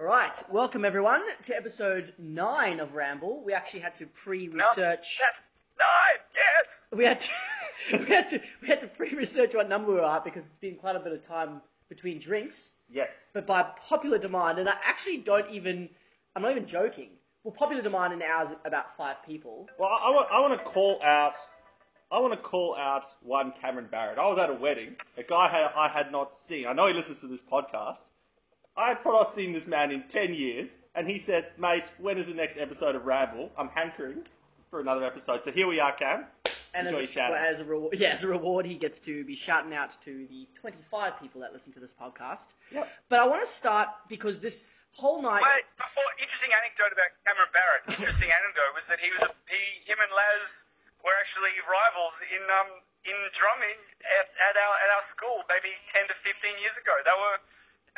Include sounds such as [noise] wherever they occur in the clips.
All right, welcome everyone to episode nine of Ramble. We actually had to pre-research. That's nine. Yes. We had to, [laughs] we had to we had to pre-research what number we were at because it's been quite a bit of time between drinks. Yes. But by popular demand, and I actually don't even, I'm not even joking. Well, popular demand in ours about five people. Well, I, I want, I want to call out. I want to call out one Cameron Barrett. I was at a wedding. A guy had, I had not seen. I know he listens to this podcast. I had probably not seen this man in 10 years. And he said, mate, when is the next episode of Ramble? I'm hankering for another episode. So here we are, Cam. And Enjoy as, your shout well, as a reward, [laughs] yeah, as a reward, he gets to be shouting out to the 25 people that listen to this podcast. Yep. But I want to start because this whole night. Wait, before interesting anecdote about Cameron Barrett. Interesting anecdote was that he was a, he him and Laz were actually rivals in um in drumming at, at our at our school maybe 10 to 15 years ago. They were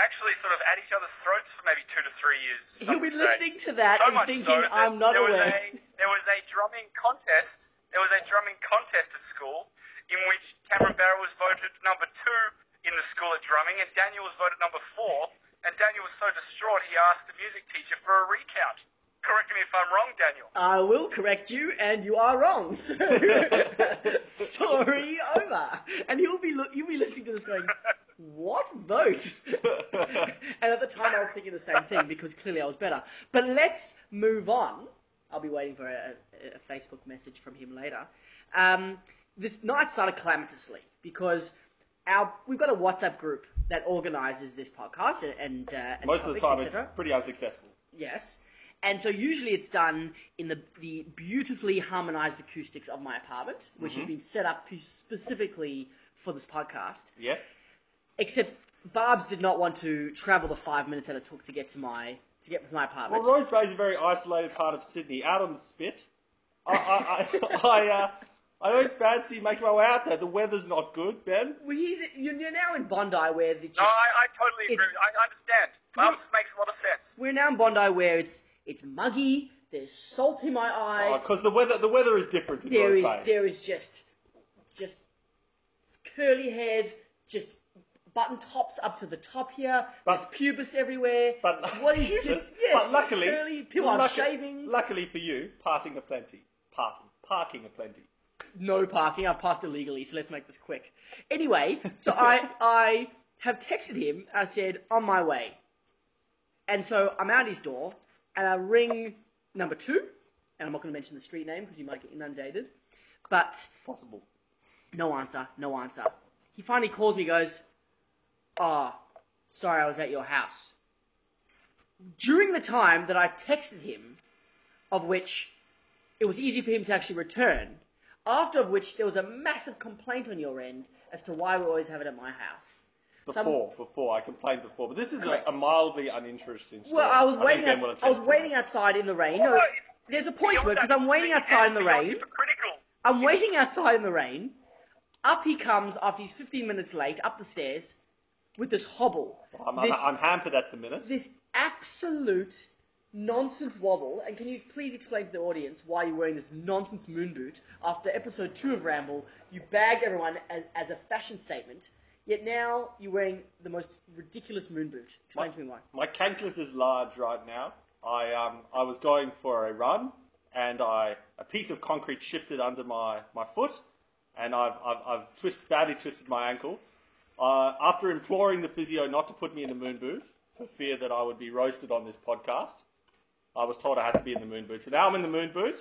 actually sort of at each other's throats for maybe two to three years. He'll be listening to that so and much thinking, so that "I'm not there was. A, there was a drumming contest. There was a drumming contest at school in which Cameron Barrett was voted number two in the school at drumming, and Daniel was voted number four. And Daniel was so distraught he asked the music teacher for a recount. Correct me if I'm wrong, Daniel. I will correct you, and you are wrong. So, [laughs] story over. And he'll be look, you'll be listening to this going, "What vote?" [laughs] and at the time, I was thinking the same thing because clearly I was better. But let's move on. I'll be waiting for a, a Facebook message from him later. Um, this night started calamitously because our we've got a WhatsApp group that organises this podcast and, and, uh, and Most of the time, it's pretty unsuccessful. Yes. And so usually it's done in the, the beautifully harmonized acoustics of my apartment, which has been set up specifically for this podcast. Yes. Except Barb's did not want to travel the five minutes that it took to get to my to get to my apartment. Well. Rose Bay is a very isolated part of Sydney, out on the spit. I, I, I, [laughs] I, uh, I don't fancy making my way out there. The weather's not good, Ben. Well, he's, you're, you're now in Bondi where the just, No, I, I totally agree. I understand. Bubs makes a lot of sense. we're now in Bondi where it's it's muggy. There's salt in my eye. Because the weather, the weather is different in There Rose is Bay. there is just just curly head, just button tops up to the top here. But- There's pubis everywhere. But what is Pubis? just yes, but luckily, curly. People are shaving. Luckily for you, parting aplenty. Parting, parking aplenty. no parking. I've parked illegally, so let's make this quick. Anyway, so I [laughs] I have texted him. I said on my way, and so I'm out his door, and I ring number two, and I'm not going to mention the street name because you might get inundated, but Possible. no answer, no answer. He finally calls me, goes, "Ah, sorry, I was at your house." During the time that I texted him, of which it was easy for him to actually return, after of which there was a massive complaint on your end as to why we always have it at my house. Some- Before, before I complained before, but this is a, a mildly uninteresting story. Well, I was think waiting. Ben At, I was waiting that. outside in the rain. No, No, there's a point to it because. I'm waiting outside in the rain. I'm waiting outside in the rain. Up he comes after he's 15 minutes late up the stairs with this hobble. I'm, this, I'm hampered at the minute. this absolute nonsense wobble. And can you please explain to the audience why you're wearing this nonsense moon boot after episode two of Ramble? You bagged everyone as, as a fashion statement, yet now you're wearing the most ridiculous moon boot. Explain to me why. My canklet is large right now. I um I was going for a run and I a piece of concrete shifted under my, my foot and I've I've, I've twist, badly twisted my ankle. Uh, after imploring the physio not to put me in the moon boot for fear that I would be roasted on this podcast, I was told I had to be in the moon boot. So now I'm in the moon boot.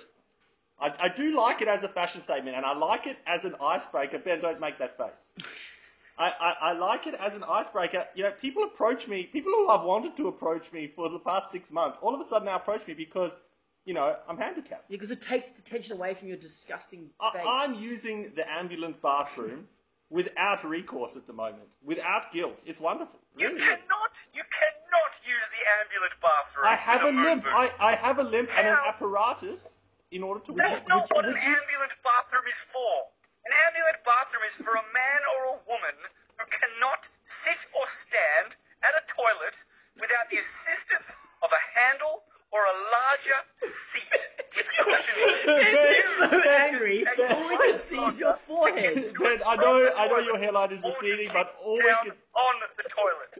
I, I do like it as a fashion statement and I like it as an icebreaker. Ben, don't make that face. I, I, I like it as an icebreaker. You know, people approach me, people who have wanted to approach me for the past six months, all of a sudden now approach me because, you know, I'm handicapped. Yeah, Because it takes the attention away from your disgusting face. I, I'm using the ambulant bathroom without recourse at the moment, without guilt. It's wonderful. It You really is. cannot, you cannot use the ambulant bathroom. I have a limp. I, I have a limp and an apparatus in order to That's walk. not which- what an ambulant bathroom is for. An ambulant bathroom is for a man or a woman who cannot sit or stand at a toilet without the assistance of a handle or a larger seat with cushions. Ben's so You angry. take All we can see is your forehead. Ben, I know, I know your hairline is receding, but all we can, on the toilet.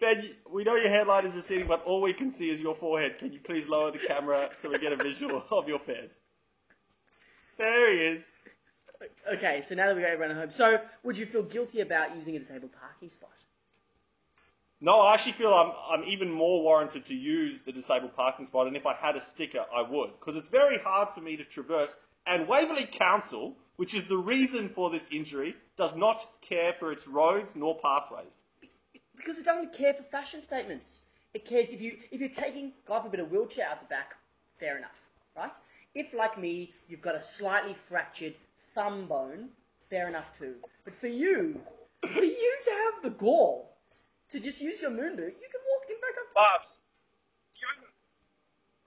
Ben, [laughs] Ben, we know your hairline is receding, but all we can see is your forehead. Can you please lower the camera so we get a visual [laughs] of your fairs? There he is. Okay, so now that we got everyone home, so would you feel guilty about using a disabled parking spot? No, I actually feel I'm, I'm even more warranted to use the disabled parking spot, and if I had a sticker, I would. Because it's very hard for me to traverse, and Waverley Council, which is the reason for this injury, does not care for its roads nor pathways. Because it doesn't care for fashion statements. It cares if you if you're taking, God forbid, a wheelchair out the back. Fair enough, right? If, like me, you've got a slightly fractured thumb bone, fair enough too. But for you, for you to have the gall to just use your moon boot, you can walk in fact up to Bobs, given,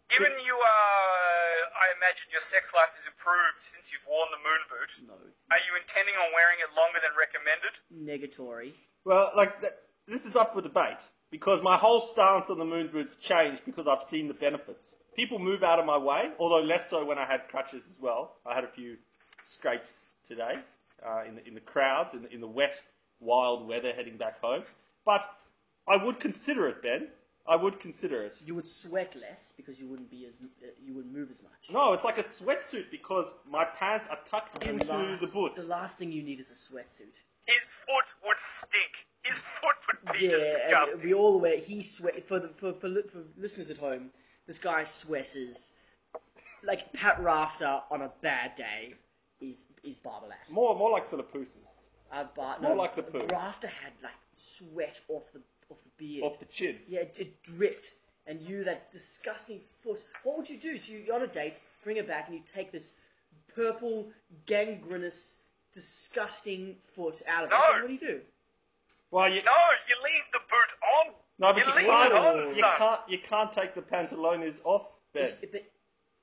given you, uh, I imagine your sex life has improved since you've worn the moon boot. no Are you intending on wearing it longer than recommended? negatory. Well, like, th- this is up for debate, because my whole stance on the moon boots changed because I've seen the benefits. People move out of my way, although less so when I had crutches as well. I had a few scrapes today uh, in, the, in the crowds, in the, in the wet, wild weather heading back home. But I would consider it, Ben. I would consider it. You would sweat less because you wouldn't be as uh, you wouldn't move as much. No, it's like a sweatsuit because my pants are tucked into last, the boot. the last thing you need is a sweatsuit. His foot would stink. His foot would be Yeah, disgusting. and we all wear. He sweat for the for, for for listeners at home. This guy sweats like Pat Rafter on a bad day is is Barber Lash. More, more like Philippoussis. Uh, Bar- more no, like the poo. Rafter had like sweat off the off the beard. Off the chin. Yeah, it, it dripped. And you, that disgusting foot. What would you do? So you're on a date, bring it back, and you take this purple, gangrenous, disgusting foot out of it. No. And what do you do? Well, you, No, you leave the boot on. No, but you you leave can't, it on, you can't, you can't take the pantalones off, Ben. If- if it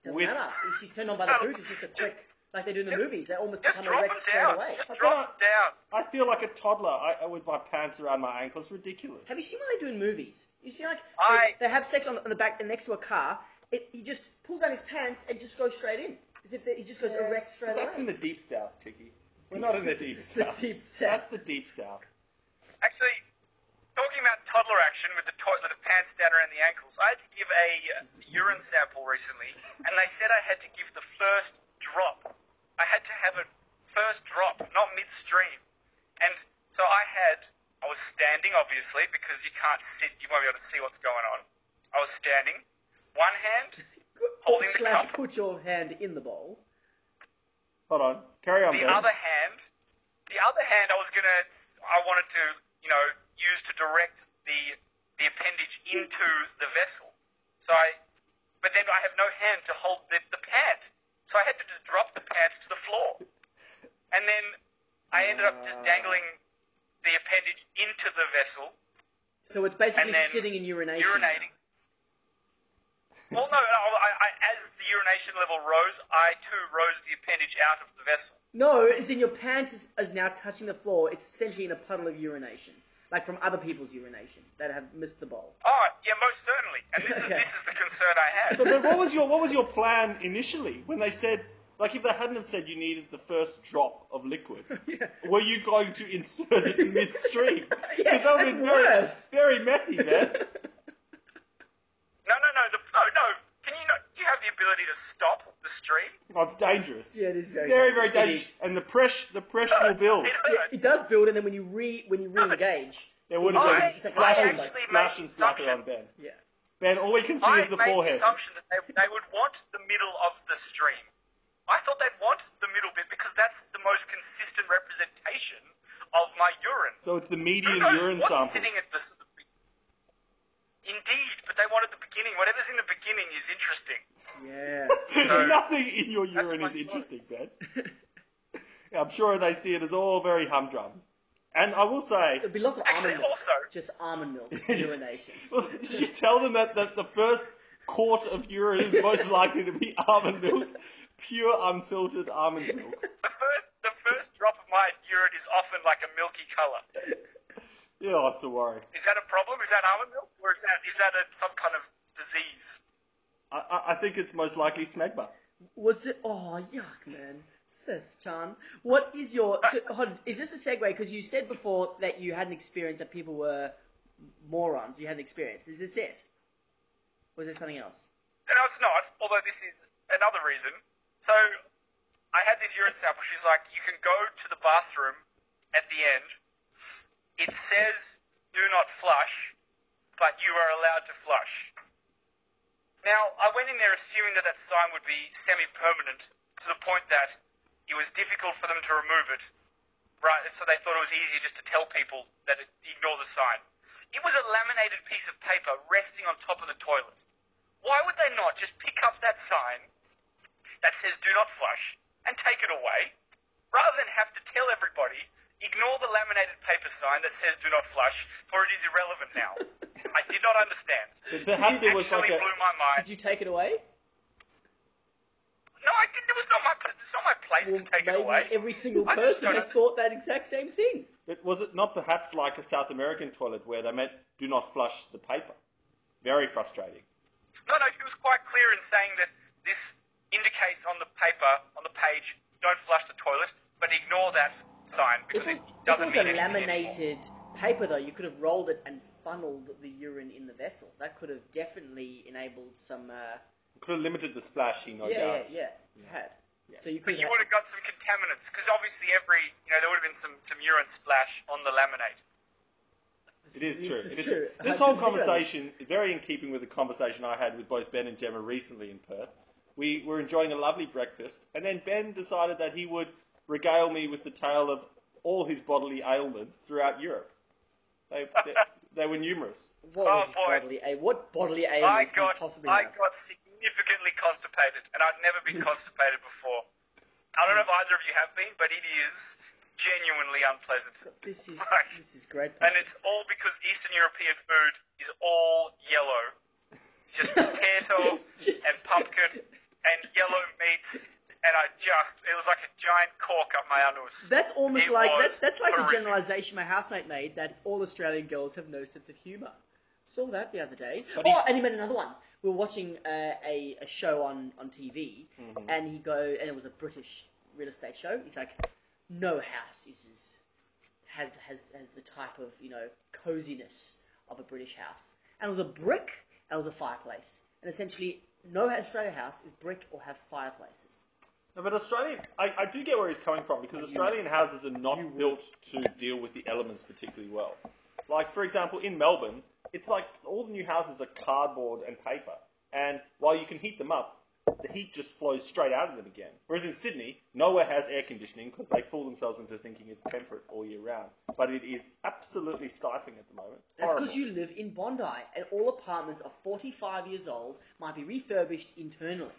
doesn't With- matter. She's turned on by the boot, it's just a just- quick, like they do in the just- movies. They almost Just become drop erect them straight down. away. Just I drop them down. I feel like a toddler I, with my pants around my ankles. Ridiculous. Have you seen what they do in movies? You see, like I- they, they have sex on, on the back next to a car. It, he just pulls down his pants and just goes straight in, as if they- he just goes erect straight That's away. in the deep south, Tiki. We're not in the deep [laughs] The south. deep south. That's the deep south. Actually, talking about toddler action with the, to- with the pants down around the ankles, I had to give a uh, urine sample recently, and they said I had to give the first drop. I had to have it first drop, not midstream. And so I had, I was standing, obviously, because you can't sit, you won't be able to see what's going on. I was standing, one hand, [laughs] holding the slash cup. put your hand in the bowl. Hold on. Carry on, the Ben. other hand, the other hand, I was gonna, I wanted to, you know, use to direct the the appendage into the vessel. So I, but then I have no hand to hold the, the pant, so I had to just drop the pants to the floor, and then I ended up just dangling the appendage into the vessel, So it's basically sitting in urination. urinating. Well, no, I, I, as the urination level rose, I too rose the appendage out of the vessel. No, it's in your pants is, is now touching the floor. It's essentially in a puddle of urination, like from other people's urination that have missed the bowl. Oh, yeah, most certainly. And this Okay. is [laughs] this is the concern I have. But, but what was your what was your plan initially when they said like if they hadn't have said you needed the first drop of liquid, [laughs] Yeah. were you going to insert it midstream? 'Cause [laughs] Yeah, that would that's be very, very messy, man. No, no, no. The, oh, no, no. Can you not? You have the ability to stop the stream. Oh, it's dangerous. Yeah, it is very very, very dangerous. dangerous. And the pressure, the pressure will build. It Yeah, it does build, and then when you re when you re-engage, There would have been I- splash, I and, actually splash made and splatter on Ben. yeah. Ben, all we can see I is the made the forehead. assumption that they, they would want the middle of the stream. I thought they'd want the middle bit because that's the most consistent representation of my urine. So it's the median knows urine what's sample. sitting at the? S- Indeed, but they wanted the beginning. Whatever's in the beginning is interesting. Yeah. [laughs] So- Nothing in your urine my is interesting, Ben. [laughs] I'm sure they see it as all very humdrum. And I will say, There'd be lots of Actually, almond milk. also- Just almond milk [laughs] urination. well, did you tell them that the, the first quart of urine is most likely to be almond milk, pure unfiltered almond milk? The first, the first drop of my urine is often like a milky color. Yeah, oh, so worry. Is that a problem? Is that almond milk, or is that is that a, some kind of disease? I, I, I think it's most likely smegma. Was it? Oh, yuck, man. Sis Chan, what is your? So, [laughs] hold on, is this a segue? Because you said before that you had an experience that people were morons you had an experience. Is this it? Or is there something else? No, it's not. Although this is another reason. So I had this urine sample. She's like, you can go to the bathroom at the end. It says do not flush, but you are allowed to flush. Now, I went in there assuming that that sign would be semi-permanent to the point that it was difficult for them to remove it. Right, and so they thought it was easier just to tell people that it, ignore the sign. It was a laminated piece of paper resting on top of the toilet. Why would they not just pick up that sign that says do not flush and take it away, rather than have to tell everybody, ignore the laminated paper sign that says do not flush, for it is irrelevant now. [laughs] I did not understand. Perhaps it was like Actually a. blew my mind. Did you take it away? No, I didn't. It was not my. It's not my place Well, to take maybe it away. every single person don't has understand. thought that exact same thing. But was it not perhaps like a South American toilet where they meant do not flush the paper? Very frustrating. No, no, she was quite clear in saying that this indicates on the paper, on the page, don't flush the toilet, but ignore that sign If because it, it, it doesn't was mean a anything anymore. laminated paper, though, you could have rolled it and funneled the urine in the vessel. That could have definitely enabled some. Uh, Could have limited the splashing, no yeah, yeah, doubt. yeah, it had. Yeah. So you could. But could you would have got some contaminants because obviously every, you know, there would have been some, some urine splash on the laminate. It is true. This It is is true. This whole didn't think about it. conversation is very in keeping with the conversation I had with both Ben and Gemma recently in Perth. We were enjoying a lovely breakfast, and then Ben decided that he would regale me with the tale of all his bodily ailments throughout Europe. They, they, they were numerous. What Oh, was boy. bodily a- What bodily I ailments can got, possibly I have? got significantly constipated, and I'd never been [laughs] constipated before. I don't know if either of you have been, but it is genuinely unpleasant. This is Right. this is great. And it's all because Eastern European food is all yellow. It's just [laughs] potato Just- and pumpkin and yellow meats, and I just, it was like a giant cork up my anus. That's almost It like that's, that's like the horrific. generalization my housemate made that all Australian girls have no sense of humour. Saw that the other day. Oh, and he made another one. We were watching uh, a, a show on, on TV, Mm-hmm. and he go and it was a British real estate show. He's like, no house is has has has the type of you know coziness of a British house. And it was a brick, and it was a fireplace, and essentially no Australian house is brick or has fireplaces. No, but Australian, I, I do get where he's coming from because Australian houses are not built to deal with the elements particularly well. Like, for example, in Melbourne, it's like all the new houses are cardboard and paper. And while you can heat them up, the heat just flows straight out of them again. Whereas in Sydney, nowhere has air conditioning because they fool themselves into thinking it's temperate all year round. But it is absolutely stifling at the moment. That's Horrible. because you live in Bondi, and all apartments are 45 years old, might be refurbished internally.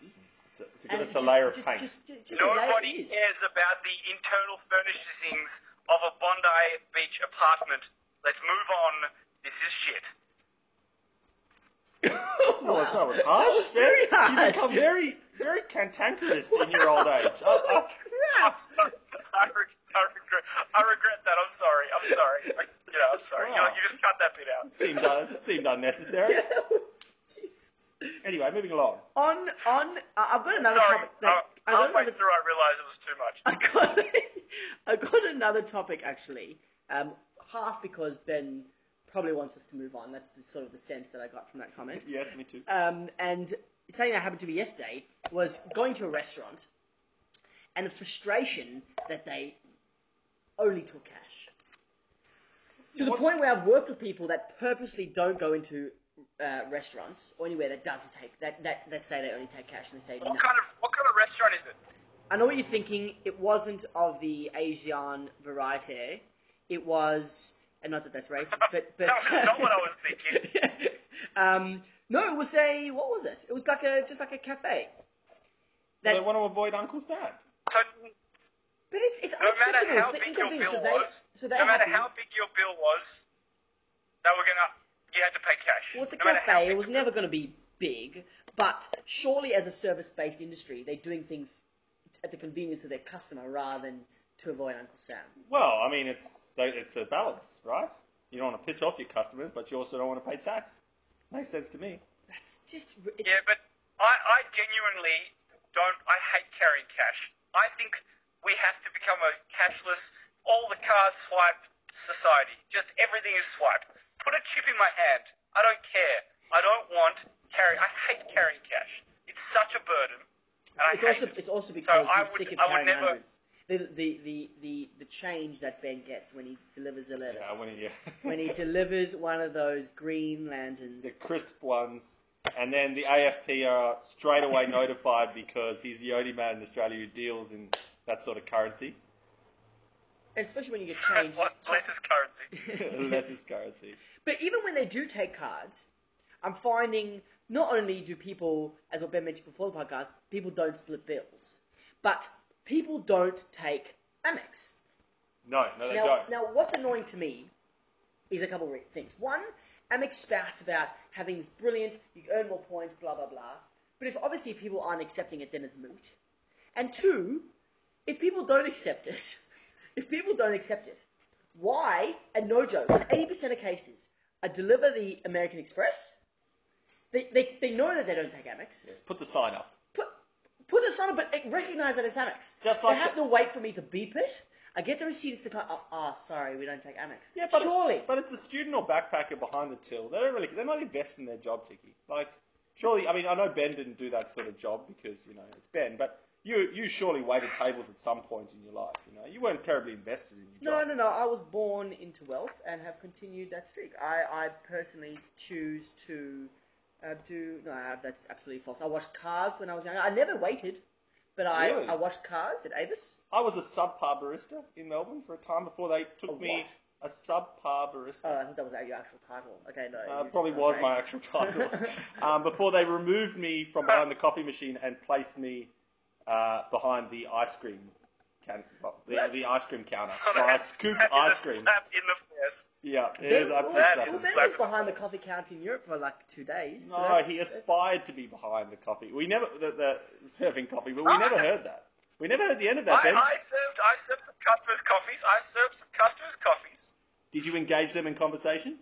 It's a, it's a, and it's a just- layer of just- paint. just- just- just a layer Nobody cares about the internal furnishings of a Bondi Beach apartment. Let's move on. This is shit. [laughs] That was, that was harsh. That was very You harsh. become very, very cantankerous in your old age. [laughs] I, I, I'm sorry. I, re- I regret. I regret that. I'm sorry. I'm sorry. I, you know, I'm sorry. You, Wow. you just cut that bit out. seemed, uh, seemed unnecessary. [laughs] Yeah, was- Jesus. Anyway, moving along. On on, uh, I've got another Sorry. topic. Uh, That, I've got halfway another, through, I realised it was too much. [laughs] I got, I got another topic actually. Um, half because Ben probably wants us to move on. That's the sort of the sense that I got from that comment. Yes, me too. Um, and something that happened to me yesterday was going to a restaurant and the frustration that they only took cash. To the What- point where I've worked with people that purposely don't go into uh, restaurants or anywhere that doesn't take that, that that say they only take cash and they say no. What kind of what kind of restaurant is it? I know what you're thinking. It wasn't of the Asian variety. It was, and not that that's racist, but [laughs] but That was not what I was thinking. [laughs] um, no, it was a what was it? It was like a just like a cafe. That, they want to avoid Uncle Sam. So but it's it's no matter how big your inconvenience. bill So they, was, so they no matter had- how big your bill was, they were gonna you had to pay cash. Well, it's a no cafe. It was never going to be big, but surely as a service-based industry, they're doing things at the convenience of their customer rather than to avoid Uncle Sam. Well, I mean, it's it's a balance, right? You don't want to piss off your customers, but you also don't want to pay tax. Makes sense to me. That's just. It's, Yeah, but I, I genuinely don't. I hate carrying cash. I think we have to become a cashless, all the cards swipe, society. Just everything is swipe. Put a chip in my hand. I don't care. I don't want carry. I hate carrying cash. It's such a burden, and I It's hate also it. it's also because I he's would- sick of I would carrying never- hundreds. The, the, the, the, the change that Ben gets when he delivers a lettuce. Yeah, when he, yeah. [laughs] when he delivers one of those green lanterns. the crisp ones, and then the AFP are straight away [laughs] notified because he's the only man in Australia who deals in that sort of currency, And especially when you get [laughs] change. what latest currency? [laughs] lettuce currency. But even when they do take cards, I'm finding not only do people, as what Ben mentioned before the podcast, people don't split bills, but people don't take Amex. No, no, they Now, don't. now, what's annoying to me is a couple of things. One, Amex spouts about having this brilliant, you earn more points, blah blah blah. But if obviously if people aren't accepting it, then it's moot. And two, if people don't accept it, [laughs] if people don't accept it, why? And no joke, in eighty percent of cases, I deliver the American Express. They, they, they know that they don't take Amex. Yes, put the sign up. Put put this on, but recognize that it's Amex. Just like they have the- to wait for me to beep it. I get the receipt. It's the car. Oh, oh, sorry, we don't take Amex. Yeah, but surely. but it's a student or backpacker behind the till. They don't really. They're not investing in their job, Tiki. Like, surely. I mean, I know Ben didn't do that sort of job because you know it's Ben, but. You, you surely waited tables at some point in your life, you know. You weren't terribly invested in your job. no, no. No. I was born into wealth and have continued that streak. I, I personally choose to uh, do. No, that's absolutely false. I watched Cars when I was young. I never waited, but I, Really? I watched Cars at Avis. I was a subpar barista in Melbourne for a time before they took A me a subpar barista. Oh, I thought that was your actual title. Okay, no. Uh, probably was my actual [laughs] title. um, before they removed me from behind the coffee machine and placed me uh, behind the ice cream can, well, the, the ice cream counter. So I scooped ice cream. slap in the face. Yeah, it Ben, is absolutely that well, is classic. Ben slap was in the behind the coffee counter in Europe for like two days. so No, that's- he that's- aspired to be behind the coffee. We never the, the serving coffee, but we Oh, never I- heard that. We never heard the end of that. I, Ben. I served I served some customers coffees. I served some customers coffees. Did you engage them in conversation?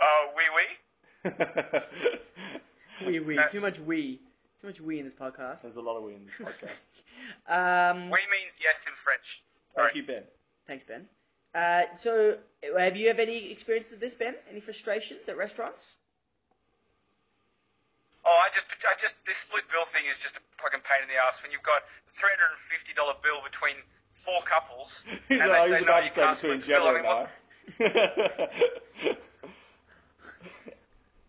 Oh, wee wee. We, we. Uh, Too much we. Too much we in this podcast. There's a lot of we in this podcast. [laughs] Um, We means yes in French. Thank Sorry. you, Ben. thanks, Ben. Uh, so, have you have any experiences of this, Ben? Any frustrations at restaurants? Oh, I just, I just, this split bill thing is just a fucking pain in the ass when you've got a three hundred and fifty dollar bill between four couples, [laughs] and No, they say no, you to say can't between split the bill. I Gemma mean, and what, [laughs]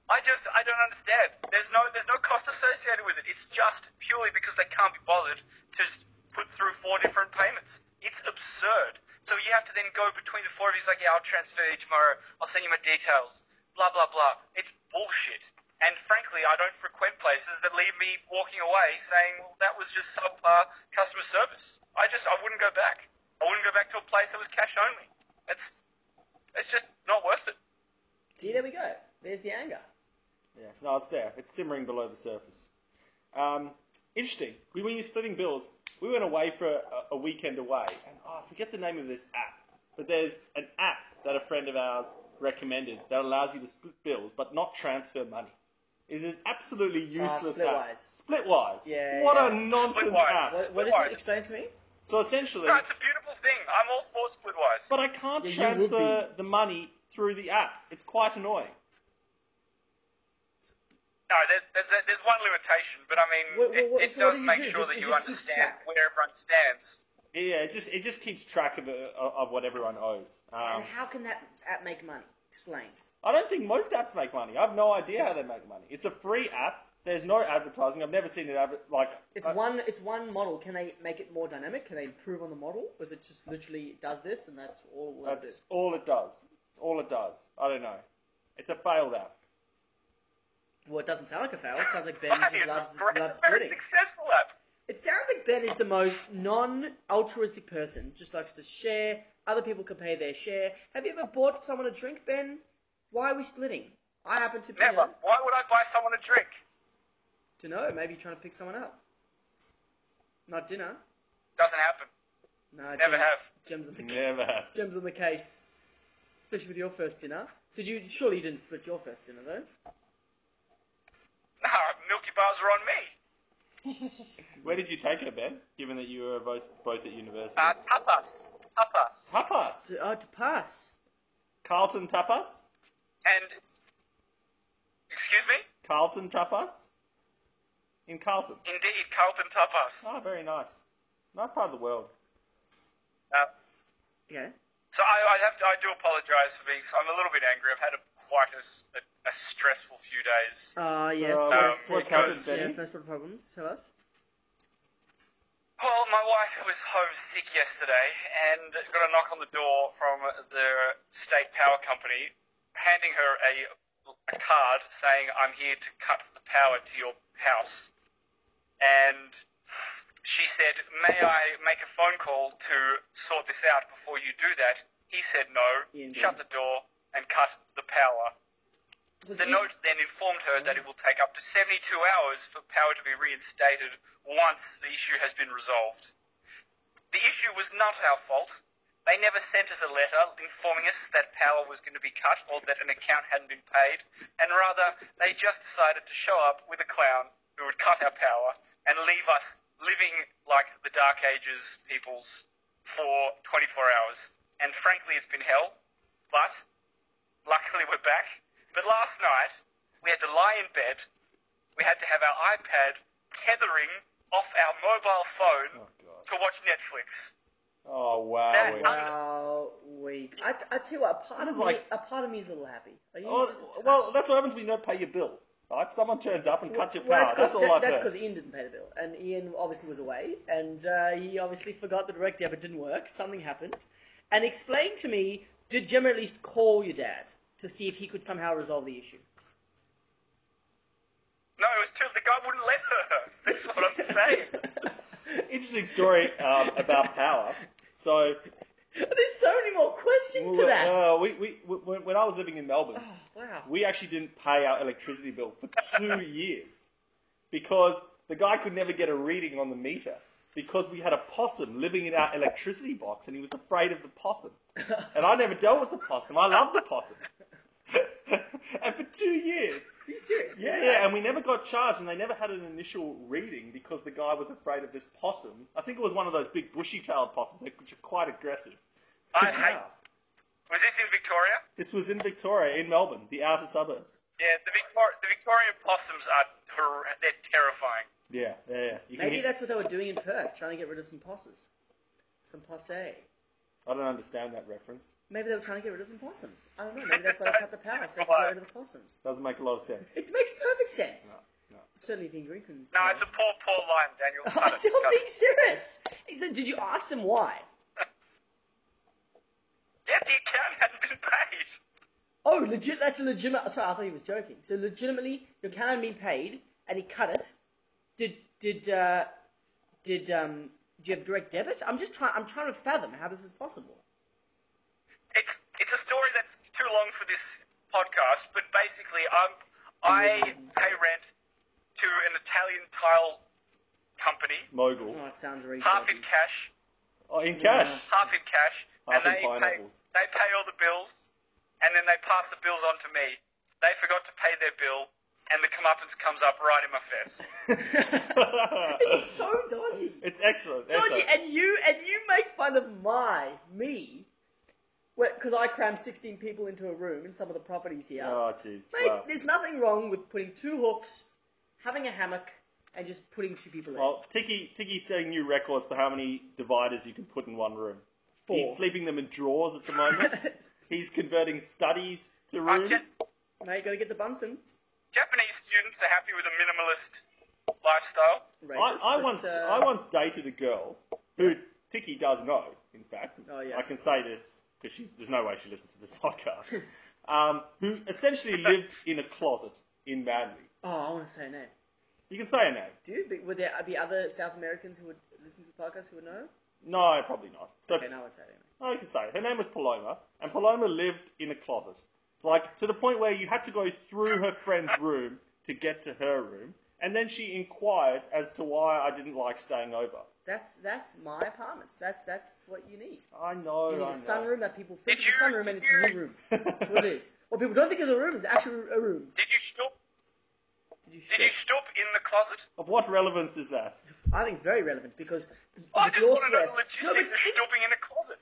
I. Just, I don't understand. There's no, there's no cost associated with it. It's just purely because they can't be bothered to just put through four different payments. It's absurd. So you have to then go between the four of you. Like, yeah, I'll transfer you tomorrow. I'll send you my details. Blah blah blah. It's bullshit. And frankly, I don't frequent places that leave me walking away saying, well, that was just subpar customer service. I just, I wouldn't go back. I wouldn't go back to a place that was cash only. It's, it's just not worth it. See, there we go. There's the anger. Yeah, no, it's there. It's simmering below the surface. Um, interesting. We, when you're splitting bills, we went away for a, a weekend away, and oh, I forget the name of this app, but there's an app that a friend of ours recommended that allows you to split bills but not transfer money. It is an absolutely useless app. Splitwise. Splitwise. Yeah, What yeah. a nonsense Splitwise. app. What, what is it? Explain to me. So essentially, No, it's a beautiful thing. I'm all for Splitwise. but I can't Yeah, transfer the money through the app. It's quite annoying. No, there, there's a, there's one limitation, but I mean, What- it, what- it so does do make do? sure Just- that you understand track? where everyone stands. Yeah, it just it just keeps track of of what everyone owes. Um, and how can that app make money? Explain. I don't think most apps make money. I have no idea how they make money. It's a free app. There's no advertising. I've never seen it adver- like. It's uh, one. It's one model. Can they make it more dynamic? Can they improve on the model? Or is it just literally does this and that's all it will? That's all it does. It's all it does. I don't know. It's a failed app. Well, it doesn't sound like a fail. It sounds like Ben [laughs] Why? It's, loves, a great, loves it's a very splitting. successful app. It sounds like Ben is the most non-altruistic person. Just likes to share. Other people can pay their share. Have you ever bought someone a drink, Ben? Why are we splitting? I happen to be. Never. Why would I buy someone a drink? To know, maybe you're trying to pick someone up. Not dinner. Doesn't happen. No, Never Gem- have. Gems on the case. Never have. gems on the case. Especially with your first dinner. Did you? Surely you didn't split your first dinner though. No, Milky Bars are on me. [laughs] Where did you take her, Ben? Given that you were both both at university. Uh, tapas. Tapas. tapas. Oh, to pass. Carlton tapas. And, excuse me? Carlton tapas. In Carlton. Indeed, Carlton Tapas. Ah, very nice. Nice part of the world. Uh, Okay. So I, I have to, I do apologise for being, I'm a little bit angry. I've had a, quite a stressful few days. Uh, yes. Uh, yes, what's- what's happened, yeah, Benny? first world problems. Tell us. Well, my wife was home sick yesterday and got a knock on the door from the state power company, handing her a, a card saying, I'm here to cut the power to your house. And she said, May I make a phone call to sort this out before you do that? He said no, shut the door, and cut the power. Was The he- note then informed her that it will take up to 72 hours for power to be reinstated once the issue has been resolved. The issue was not our fault. They never sent us a letter informing us that power was going to be cut or that an account hadn't been paid, and rather, they just decided to show up with a clown who would cut our power and leave us living like the Dark Ages peoples for 24 hours. And frankly, it's been hell, but luckily we're back. But last night, we had to lie in bed. We had to have our iPad tethering off our mobile phone Oh to watch Netflix. Oh wow. That- we- Wow, weak. I, I tell you what, a part This of is me, like- a part of me is a little happy. Are you Oh, just a touch- well, that's what happens when you don't pay your bill. Right? Someone turns up and cuts your power. that's 'cause- That's all that- I've That's because Ian didn't pay the bill, and Ian obviously was away, and uh, he obviously forgot the direct debit didn't work. Something happened, and explain to me: Did Jim at least call your dad to see if he could somehow resolve the issue? No, it was too. The guy wouldn't let her. That's what I'm saying. [laughs] Interesting story um, about power. So, There's so many more questions to that. uh, we, we, when, when I was living in Melbourne, oh, wow. we actually didn't pay our electricity bill for two [laughs] years because the guy could never get a reading on the meter because we had a possum living in our electricity box and he was afraid of the possum. [laughs] And I never dealt with the possum. I love the possum. [laughs] and for two years, Are you serious? yeah, yeah, and we never got charged, and they never had an initial reading because the guy was afraid of this possum. I think it was one of those big bushy-tailed possums, which are quite aggressive. I hate. Was this in Victoria? This was in Victoria, in Melbourne, the outer suburbs. Yeah, the Victor- the Victorian possums are hor- they're terrifying. Yeah, yeah, yeah. You Maybe hear- that's what they were doing in Perth, trying to get rid of some posses. Some posse. I don't understand that reference. Maybe they were trying to get rid of some possums. I don't know. Maybe that's why they cut the [laughs] power, so they could get rid of the possums. Doesn't make a lot of sense. It makes perfect sense. No, no. Certainly if Ingrid can. No, it's a poor, poor line, Daniel. Cut [laughs] I'm. Cut being it. serious. He said, did you ask them why? Yeah, [laughs] the account hadn't been paid. Oh, legit. That's a legitimate. Sorry, I thought he was joking. So legitimately, your account hadn't been paid, and he cut it. Did did uh, did um? Do you have direct debit? I'm just trying. I'm trying to fathom how this is possible. It's it's a story that's too long for this podcast, but basically, um, I pay rent to an Italian tile company, Mogul. Oh, it sounds really. half in cash, Oh, in cash. half in cash, Half and in they pay they pay all the bills, and then they pass the bills on to me. They forgot to pay their bill, and the comeuppance comes up right in my face. [laughs] it's so dodgy. it's excellent. Dodgy, excellent. and you and you make fun of my me, because I cram 16 people into a room in some of the properties here. Oh, jeez. Mate, Wow. there's nothing wrong with putting two hooks, having a hammock, and just putting two people in. Well, Tiki, Tiki's setting new records for how many dividers you can put in one room. Four. He's sleeping them in drawers at the moment. [laughs] He's converting studies to I rooms. just- Mate, gotta get the Bunsen. Japanese students are happy with a minimalist lifestyle. I, Racist, I but, once uh, I once dated a girl who Tiki does know. In fact, Oh, yes. I can say this because there's no way she listens to this [laughs] podcast. [laughs] um, who essentially lived in a closet in Manly. Oh, I want to say a name. You can say a name. Dude, but would there be other South Americans who would listen to the podcast who would know? No, probably not. So Okay, no I would say it anyway. Oh, you can say. Her name was Paloma, and Paloma lived in a closet. Like, to the point where you had to go through her friend's room to get to her room, and then she inquired as to why I didn't like staying over. That's that's my apartments. That's that's what you need. I know, You need I a know. sunroom that people think Did is a you- sunroom and did it's a you- new room. That's what it is. What people don't think is a room is actually a room. Did you store? Did you? Did you stoop? stoop in the closet? Of what relevance is that? I think it's very relevant because oh, I with just your want to know the stress. No, logistics but of think, stooping in a closet.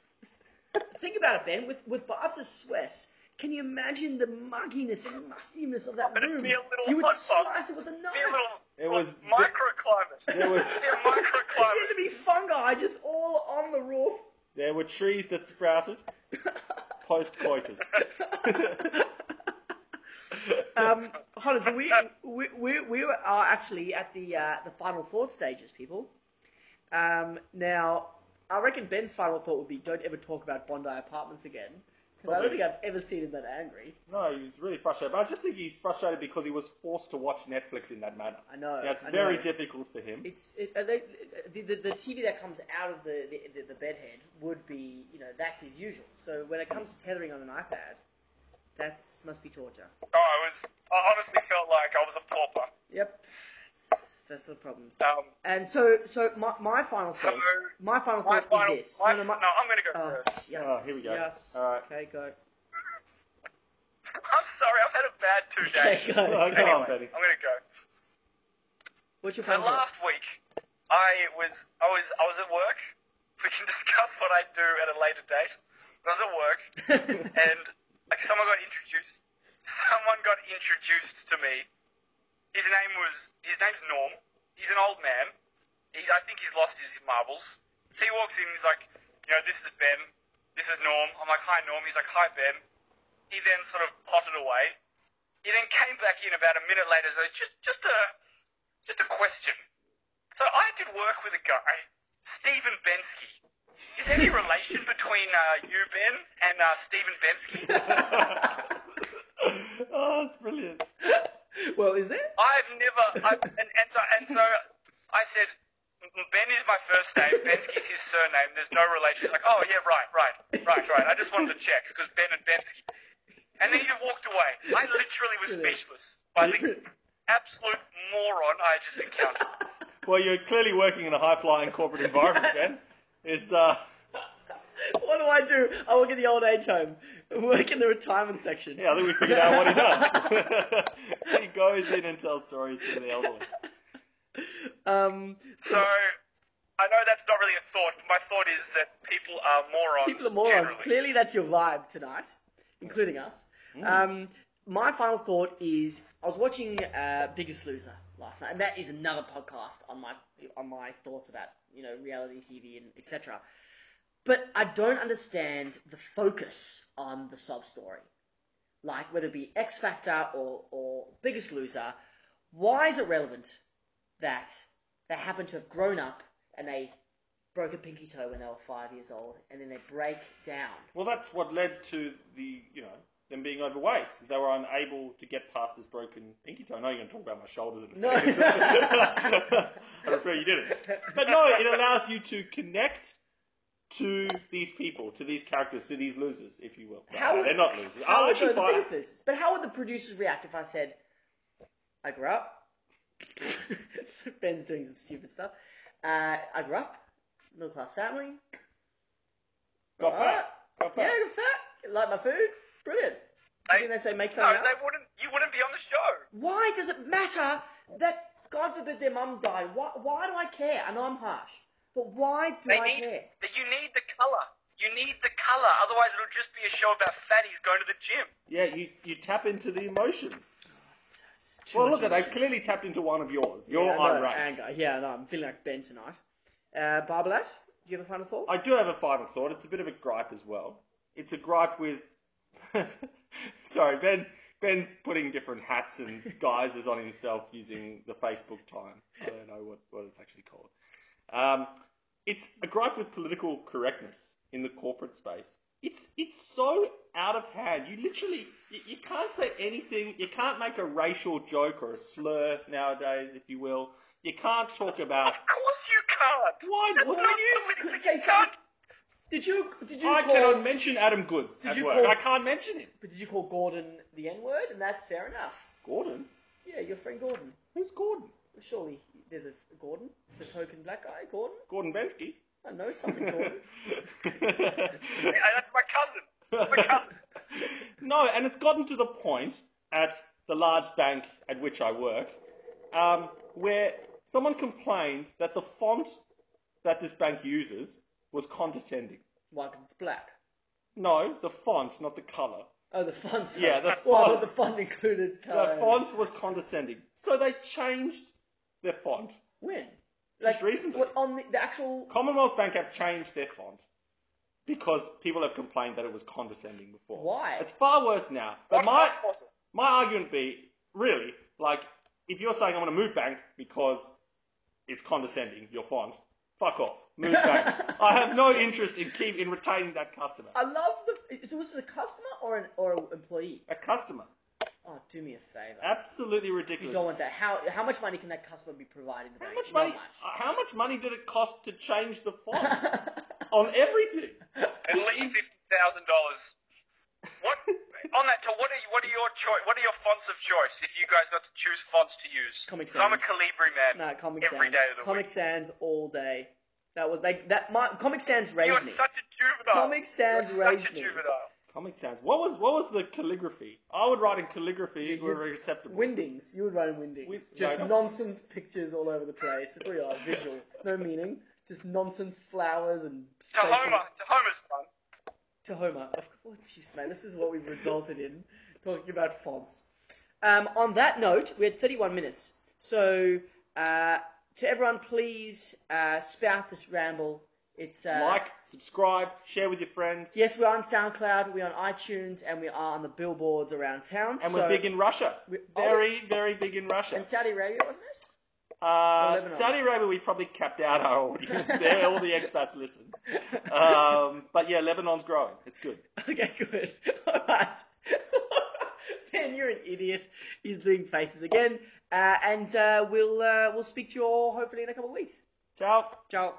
think about it, Ben. With with Barb's stress, can you imagine the mugginess and mustiness of that It'd room? be a little you would hot box. slice it with a knife. Be a little, It was- microclimate. There was- Be a There'd microclimate. [laughs] be fungi just all on the roof. There were trees that sprouted [laughs] post coitus. [laughs] um, so we, we, we, we are actually at the uh, the final thought stages, people. Um, now, I reckon Ben's final thought would be don't ever talk about Bondi Apartments again. Because I don't think I've ever seen him that angry. no, he was really frustrated. But I just think he's frustrated because he was forced to watch Netflix in that manner. I know. Yeah, it's I very know. difficult for him. It's it, uh, they, the, the the TV that comes out of the the the bedhead would be you know that's his usual. So when it comes to tethering on an iPad, that must be torture. Oh, I was. I honestly felt like I was a pauper. Yep, it's first world problems. Um, And so so my, my final so thought, my final my thought final. is this. My, no, no, no, I'm going to go oh, first. yes, Oh, here we go. Yes. All right. Okay, go. [laughs] I'm sorry, I've had a bad two [laughs] days. Okay, go. Oh, go anyway, on, Benny. I'm going to go. What's your So final thought? last week, I was I was I was at work. [laughs] We can discuss what I do at a later date. I was at work, and like someone got introduced. Someone got introduced to me. His name was his name's Norm. He's an old man. He's I think he's lost his marbles. So he walks in. He's like, you know, this is Ben. This is Norm. I'm like, hi Norm. He's like, hi Ben. He then sort of potted away. He then came back in about a minute later. So just just a just a question. So I did work with a guy, Stephen Bensky. Is there any relation between uh, you, Ben, and uh, Stephen Bensky? [laughs] oh, that's brilliant. well, is there? I've never. I've, and, and so and so I said, Ben is my first name. Bensky's his surname. There's no relation. He's like, oh yeah, right, right, right, right. I just wanted to check because Ben and Bensky. And then he walked away. I literally was speechless by the absolute moron I just encountered. Well, you're clearly working in a high flying corporate environment, [laughs] Ben. It's uh, [laughs] What do I do? I work in the old age home. I work in the retirement section. yeah, I think we figured out what he does. [laughs] he goes in and tells stories to the elderly. Um, So I know that's not really a thought. But my thought is that people are morons. people are morons. generally. Clearly, that's your vibe tonight, including us. Um, my final thought is I was watching uh, Biggest Loser last night, and that is another podcast on my on my thoughts about you know reality TV and etc. But I don't understand the focus on the sub story, like whether it be X Factor or or Biggest Loser. Why is it relevant that they happen to have grown up and they broke a pinky toe when they were five years old, and then they break down? Well, that's what led to the, you know, them being overweight, because they were unable to get past this broken pinky toe. I know you're going to talk about my shoulders in a second. No. I prefer you didn't. But no, it allows you to connect to these people, to these characters, to these losers, if you will. How No, would- they're not losers. How I'll would actually the buy- biggest losers. But how would the producers react if I said, I grew up. [laughs] Ben's doing some stupid stuff. Uh, I grew up, middle class family. Got fat. Got Yeah, fat. I got fat. Like my food. Brilliant. They- I think they say make No, something up. they wouldn't. You wouldn't be on the show. Why does it matter that God forbid their mum died? Why, why do I care? I know I'm harsh, but why do They I need. care? That you need the color. You need the color. Otherwise, it'll just be a show about fatties going to the gym. Yeah, you, you tap into the emotions. Well, look, at they've clearly tapped into one of yours. You're yeah, I know, irate. anger. Yeah, no, I'm feeling like Ben tonight. Uh, Barbalat, do you have a final thought? I do have a final thought. It's a bit of a gripe as well. It's a gripe with. [laughs] Sorry, Ben. Ben's putting different hats and guises on himself using the Facebook time. I don't know what, what it's actually called. Um, it's a gripe with political correctness in the corporate space. It's it's so out of hand. You literally you, you can't say anything. You can't make a racial joke or a slur nowadays, if you will. You can't talk about Of course you can't. why. That's what- not you politically say correct. Something- Did you did you I call, cannot mention Adam Goodes Did at you work. call- I can't mention him. but did you call Gordon the N word? And that's fair enough. Gordon? Yeah, your friend Gordon. Who's Gordon? Surely there's a Gordon, the token black guy, Gordon. Gordon Bensky. I know something Gordon. [laughs] Yeah, that's my cousin. My cousin. [laughs] no, and it's gotten to the point at the large bank at which I work um, where someone complained that the font that this bank uses was condescending. Why? Because it's black. No, the font, not the color. Oh, the font. [laughs] Yeah, the [laughs] font. Well, the font included. The font was condescending. So they changed their font. When? Just recently. what, on the, the actual. Commonwealth Bank have changed their font because people have complained that it was condescending before. Why? It's far worse now. But my my argument would be really like if you're saying I want to move bank because it's condescending your font, fuck off, move bank. [laughs] I have no interest in keep in retaining that customer. I love the. So was it a customer or an or an employee? A customer, Oh, do me a favor. absolutely ridiculous. You don't want that. How how much money can that customer be providing the How bank? much Not money? uh, How much money did it cost to change the font [laughs] on everything? At least fifty thousand dollars. What [laughs] on that? What are you, what are your choice? What are your fonts of choice? If you guys got to choose fonts to use, Comic 'Cause I'm a Calibri man. No, Comic every Sans. day of the Comic week. Sans all day. That was like that. My, Comic Sans raised You're me. such a juvenile. Comic Sans You're raised such a me. juvenile. Comic Sans. What was what was the calligraphy? I would write in calligraphy. You- It would you- be acceptable. Wingdings. You would write in Wingdings. With- just no. nonsense pictures all over the place. That's what you are. Visual. No meaning. Just nonsense flowers and spatial- Tahoma. Tahoma's fun. Tahoma. Of course, jeez, man. This is what we've resulted in talking about fonts. Um, on that note, we had 31 minutes. So, uh, to everyone, please uh, spout this ramble. It's uh, Like, subscribe, share with your friends. Yes, we're on SoundCloud, we're on iTunes, and we are on the billboards around town. And so- we're big in Russia. We- Very, very big in Russia. And Saudi Arabia, wasn't it? Uh, Lebanon. Saudi Arabia, we probably capped out our audience there. All the expats listen. Um, but yeah, Lebanon's growing. It's good. Okay, good. [laughs] All right. [laughs] then you're an idiot. He's doing faces again, uh, and uh, we'll uh, we'll speak to you all hopefully in a couple of weeks. Ciao. Ciao.